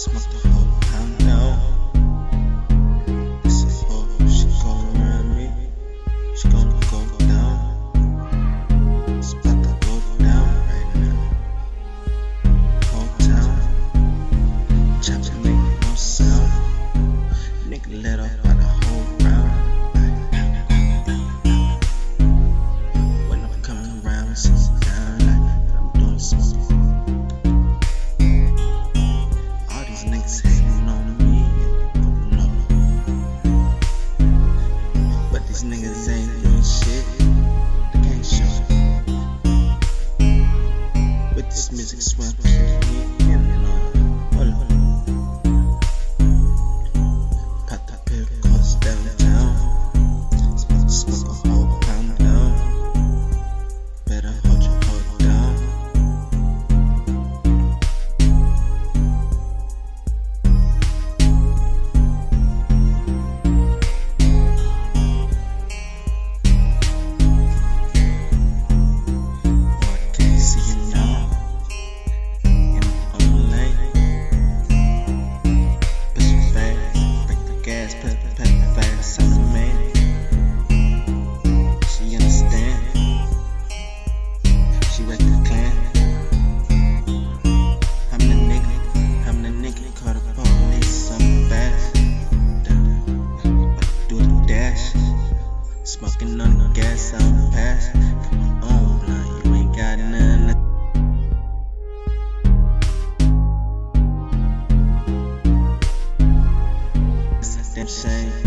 Smoke. This music swept through me. Smoking on the gas, I'm past. Come on, blind. you ain't got none. nothing. Same.